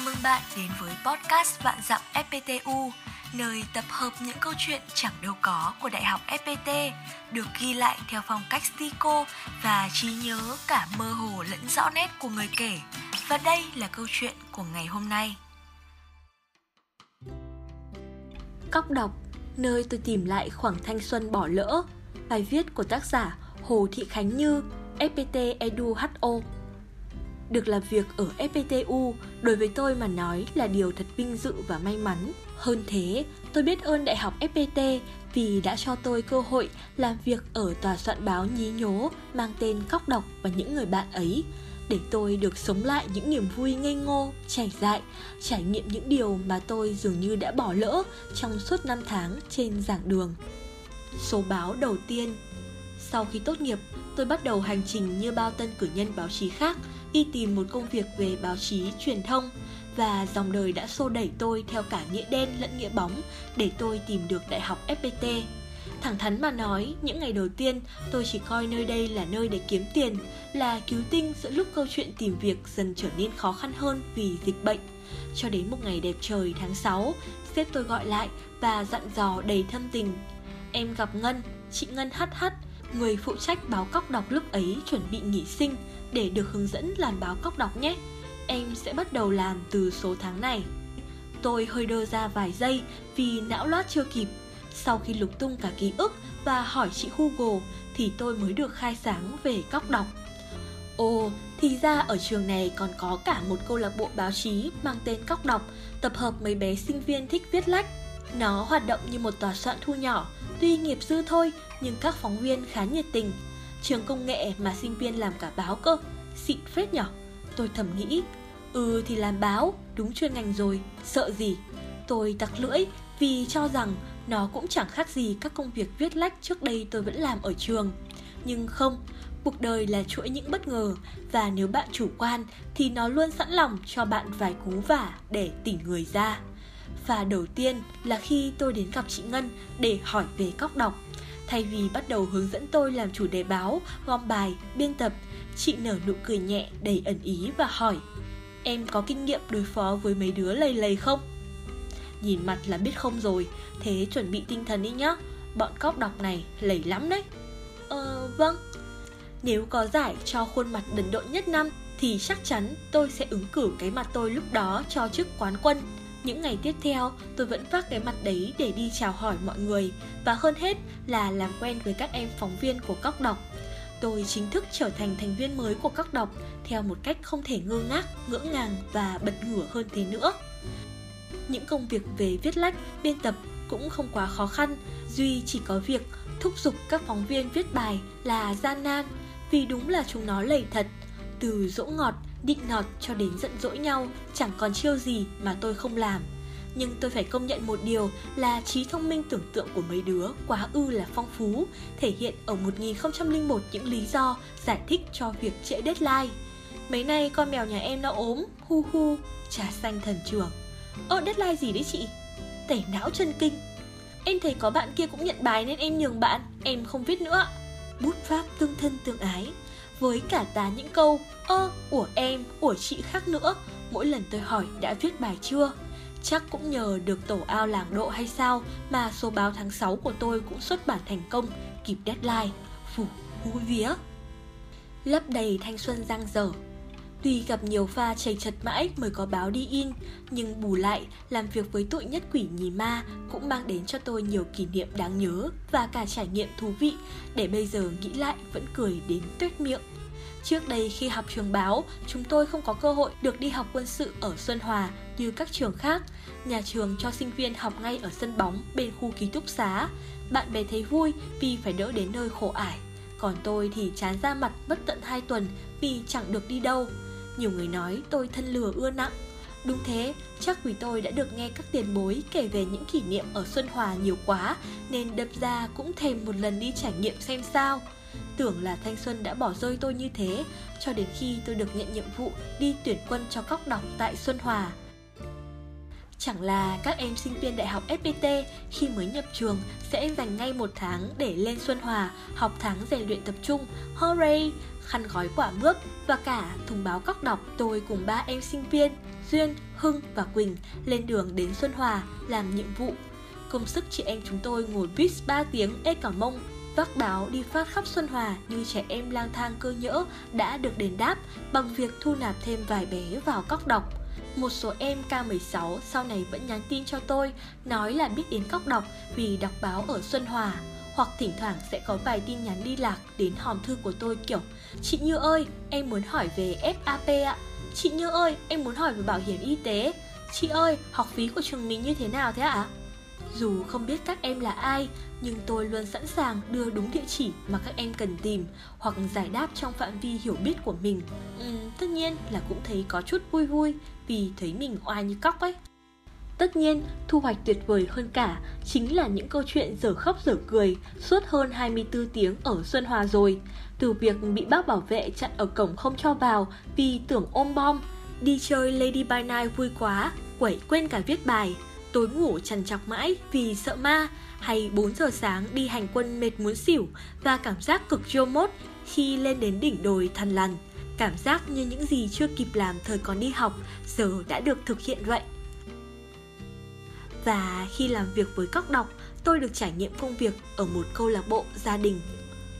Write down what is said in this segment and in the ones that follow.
Chào mừng bạn đến với podcast Vạn Dặm FPTU, nơi tập hợp những câu chuyện chẳng đâu có của Đại học FPT, được ghi lại theo phong cách stico và trí nhớ cả mơ hồ lẫn rõ nét của người kể. Và đây là câu chuyện của ngày hôm nay. Cóc đọc, nơi tôi tìm lại khoảng thanh xuân bỏ lỡ. Bài viết của tác giả Hồ Thị Khánh Như, FPT Edu HO. Được làm việc ở FPTU đối với tôi mà nói là điều thật vinh dự và may mắn. Hơn thế, tôi biết ơn Đại học FPT vì đã cho tôi cơ hội làm việc ở tòa soạn báo nhí nhố mang tên Cóc Đọc và những người bạn ấy để tôi được sống lại những niềm vui ngây ngô, chảy dại, trải nghiệm những điều mà tôi dường như đã bỏ lỡ trong suốt năm tháng trên giảng đường. Số báo đầu tiên Sau khi tốt nghiệp, tôi bắt đầu hành trình như bao tân cử nhân báo chí khác – y tìm một công việc về báo chí truyền thông và dòng đời đã xô đẩy tôi theo cả nghĩa đen lẫn nghĩa bóng để tôi tìm được đại học FPT. Thẳng thắn mà nói, những ngày đầu tiên tôi chỉ coi nơi đây là nơi để kiếm tiền, là cứu tinh giữa lúc câu chuyện tìm việc dần trở nên khó khăn hơn vì dịch bệnh. Cho đến một ngày đẹp trời tháng 6, sếp tôi gọi lại và dặn dò đầy thâm tình. Em gặp Ngân, chị Ngân HH, người phụ trách báo cóc đọc lúc ấy chuẩn bị nghỉ sinh để được hướng dẫn làm báo cóc đọc nhé. Em sẽ bắt đầu làm từ số tháng này. Tôi hơi đơ ra vài giây vì não loát chưa kịp. Sau khi lục tung cả ký ức và hỏi chị Google thì tôi mới được khai sáng về cóc đọc. Ồ, thì ra ở trường này còn có cả một câu lạc bộ báo chí mang tên Cóc Đọc, tập hợp mấy bé sinh viên thích viết lách. Nó hoạt động như một tòa soạn thu nhỏ, tuy nghiệp dư thôi nhưng các phóng viên khá nhiệt tình, trường công nghệ mà sinh viên làm cả báo cơ. Xịn phết nhở? Tôi thầm nghĩ ừ thì làm báo, đúng chuyên ngành rồi, sợ gì? Tôi tặc lưỡi vì cho rằng nó cũng chẳng khác gì các công việc viết lách trước đây tôi vẫn làm ở trường. Nhưng không, cuộc đời là chuỗi những bất ngờ và nếu bạn chủ quan thì nó luôn sẵn lòng cho bạn vài cú vả để tỉnh người ra. Và đầu tiên là khi tôi đến gặp chị ngân để hỏi về cóc đọc. Thay vì bắt đầu hướng dẫn tôi làm chủ đề báo, gom bài, biên tập, chị nở nụ cười nhẹ đầy ẩn ý và hỏi Em có kinh nghiệm đối phó với mấy đứa lầy lầy không? Nhìn mặt là biết không rồi, thế chuẩn bị tinh thần đi nhá. Bọn cóc đọc này lầy lắm đấy. Ờ, vâng. Nếu có giải cho khuôn mặt đần độn nhất năm Thì chắc chắn tôi sẽ ứng cử cái mặt tôi lúc đó cho chức quán quân những ngày tiếp theo, tôi vẫn vác cái mặt đấy để đi chào hỏi mọi người và hơn hết là làm quen với các em phóng viên của Cóc Đọc. Tôi chính thức trở thành thành viên mới của Cóc Đọc theo một cách không thể ngơ ngác, ngưỡng ngàng và bật ngửa hơn thế nữa. Những công việc về viết lách, biên tập cũng không quá khó khăn, duy chỉ có việc thúc giục các phóng viên viết bài là gian nan vì đúng là chúng nó lầy thật, từ dỗ ngọt định nọt cho đến giận dỗi nhau chẳng còn chiêu gì mà tôi không làm nhưng tôi phải công nhận một điều là trí thông minh tưởng tượng của mấy đứa quá ư là phong phú, thể hiện ở 1001 những lý do giải thích cho việc trễ deadline. Mấy nay con mèo nhà em nó ốm, hu hu, trà xanh thần trường. Ơ deadline gì đấy chị? Tẩy não chân kinh. Em thấy có bạn kia cũng nhận bài nên em nhường bạn, em không viết nữa. Bút pháp tương thân tương ái, với cả tá những câu ơ, của em, của chị khác nữa. Mỗi lần tôi hỏi đã viết bài chưa? Chắc cũng nhờ được tổ ao làng độ hay sao mà số báo tháng 6 của tôi cũng xuất bản thành công, kịp deadline. Phủ, hú vía. Lấp đầy thanh xuân giang dở, Tuy gặp nhiều pha chảy chật mãi mới có báo đi in, nhưng bù lại, làm việc với tội nhất quỷ nhì ma cũng mang đến cho tôi nhiều kỷ niệm đáng nhớ và cả trải nghiệm thú vị để bây giờ nghĩ lại vẫn cười đến tuyết miệng. Trước đây khi học trường báo, chúng tôi không có cơ hội được đi học quân sự ở Xuân Hòa như các trường khác. Nhà trường cho sinh viên học ngay ở sân bóng bên khu ký túc xá. Bạn bè thấy vui vì phải đỡ đến nơi khổ ải. Còn tôi thì chán ra mặt mất tận 2 tuần vì chẳng được đi đâu. Nhiều người nói tôi thân lừa ưa nặng. Đúng thế, chắc vì tôi đã được nghe các tiền bối kể về những kỷ niệm ở Xuân Hòa nhiều quá Nên đập ra cũng thèm một lần đi trải nghiệm xem sao. Tưởng là thanh xuân đã bỏ rơi tôi như thế Cho đến khi tôi được nhận nhiệm vụ đi tuyển quân cho cóc đọc tại Xuân Hòa. Chẳng là các em sinh viên đại học FPT khi mới nhập trường sẽ dành ngay một tháng để lên Xuân Hòa học tháng rèn luyện tập trung. Hooray! Khăn gói quả bước và cả thùng báo cóc đọc tôi cùng ba em sinh viên Duyên, Hưng và Quỳnh lên đường đến Xuân Hòa làm nhiệm vụ. Công sức chị em chúng tôi ngồi bus 3 tiếng ê cả mông vác báo đi phát khắp Xuân Hòa như trẻ em lang thang cơ nhỡ đã được đền đáp bằng việc thu nạp thêm vài bé vào cóc đọc. Một số em K16 sau này vẫn nhắn tin cho tôi nói là biết đến cóc đọc vì đọc báo ở Xuân Hòa hoặc thỉnh thoảng sẽ có vài tin nhắn đi lạc đến hòm thư của tôi kiểu Chị Như ơi, em muốn hỏi về FAP ạ. Chị Như ơi, em muốn hỏi về bảo hiểm y tế. Chị ơi, học phí của trường mình như thế nào thế ạ? Dù không biết các em là ai, nhưng tôi luôn sẵn sàng đưa đúng địa chỉ mà các em cần tìm hoặc giải đáp trong phạm vi hiểu biết của mình. Ừ, tất nhiên là cũng thấy có chút vui vui vì thấy mình oai như cóc ấy. Tất nhiên, thu hoạch tuyệt vời hơn cả chính là những câu chuyện dở khóc dở cười suốt hơn 24 tiếng ở Xuân Hòa rồi. Từ việc bị bác bảo vệ chặn ở cổng không cho vào vì tưởng ôm bom, đi chơi Lady by Night vui quá, quẩy quên cả viết bài, tối ngủ trằn trọc mãi vì sợ ma, hay 4 giờ sáng đi hành quân mệt muốn xỉu và cảm giác cực trô mốt khi lên đến đỉnh đồi thằn lằn. Cảm giác như những gì chưa kịp làm thời còn đi học giờ đã được thực hiện vậy. Và khi làm việc với các đọc, tôi được trải nghiệm công việc ở một câu lạc bộ gia đình.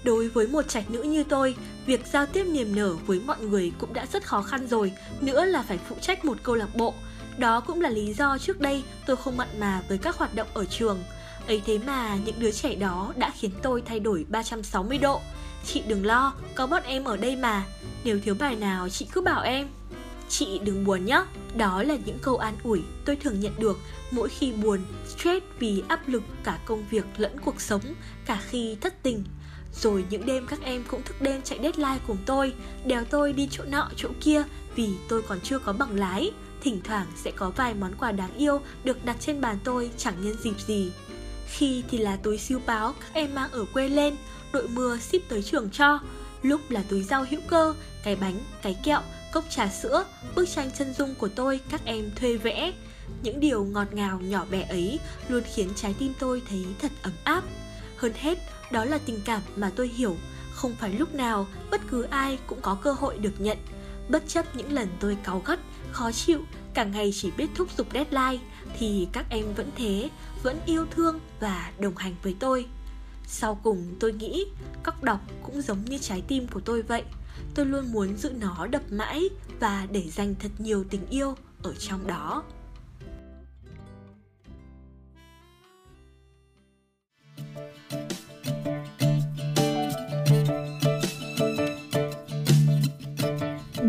Đối với một trạch nữ như tôi, việc giao tiếp niềm nở với mọi người cũng đã rất khó khăn rồi, nữa là phải phụ trách một câu lạc bộ. Đó cũng là lý do trước đây tôi không mặn mà với các hoạt động ở trường. Ấy thế mà những đứa trẻ đó đã khiến tôi thay đổi 360 độ. Chị đừng lo, có bọn em ở đây mà. Nếu thiếu bài nào chị cứ bảo em. Chị đừng buồn nhé. Đó là những câu an ủi tôi thường nhận được mỗi khi buồn, stress vì áp lực cả công việc lẫn cuộc sống, cả khi thất tình. Rồi những đêm các em cũng thức đêm chạy deadline cùng tôi, đèo tôi đi chỗ nọ chỗ kia vì tôi còn chưa có bằng lái. Thỉnh thoảng sẽ có vài món quà đáng yêu được đặt trên bàn tôi chẳng nhân dịp gì. Khi thì là túi siêu báo các em mang ở quê lên, đội mưa ship tới trường cho. Lúc là túi rau hữu cơ, cái bánh, cái kẹo, cốc trà sữa, bức tranh chân dung của tôi các em thuê vẽ. Những điều ngọt ngào nhỏ bé ấy luôn khiến trái tim tôi thấy thật ấm áp. Hơn hết, đó là tình cảm mà tôi hiểu, không phải lúc nào bất cứ ai cũng có cơ hội được nhận. Bất chấp những lần tôi cáu gắt, khó chịu, cả ngày chỉ biết thúc giục deadline, thì các em vẫn thế, vẫn yêu thương và đồng hành với tôi. Sau cùng tôi nghĩ, cóc đọc cũng giống như trái tim của tôi vậy. Tôi luôn muốn giữ nó đập mãi và để dành thật nhiều tình yêu ở trong đó.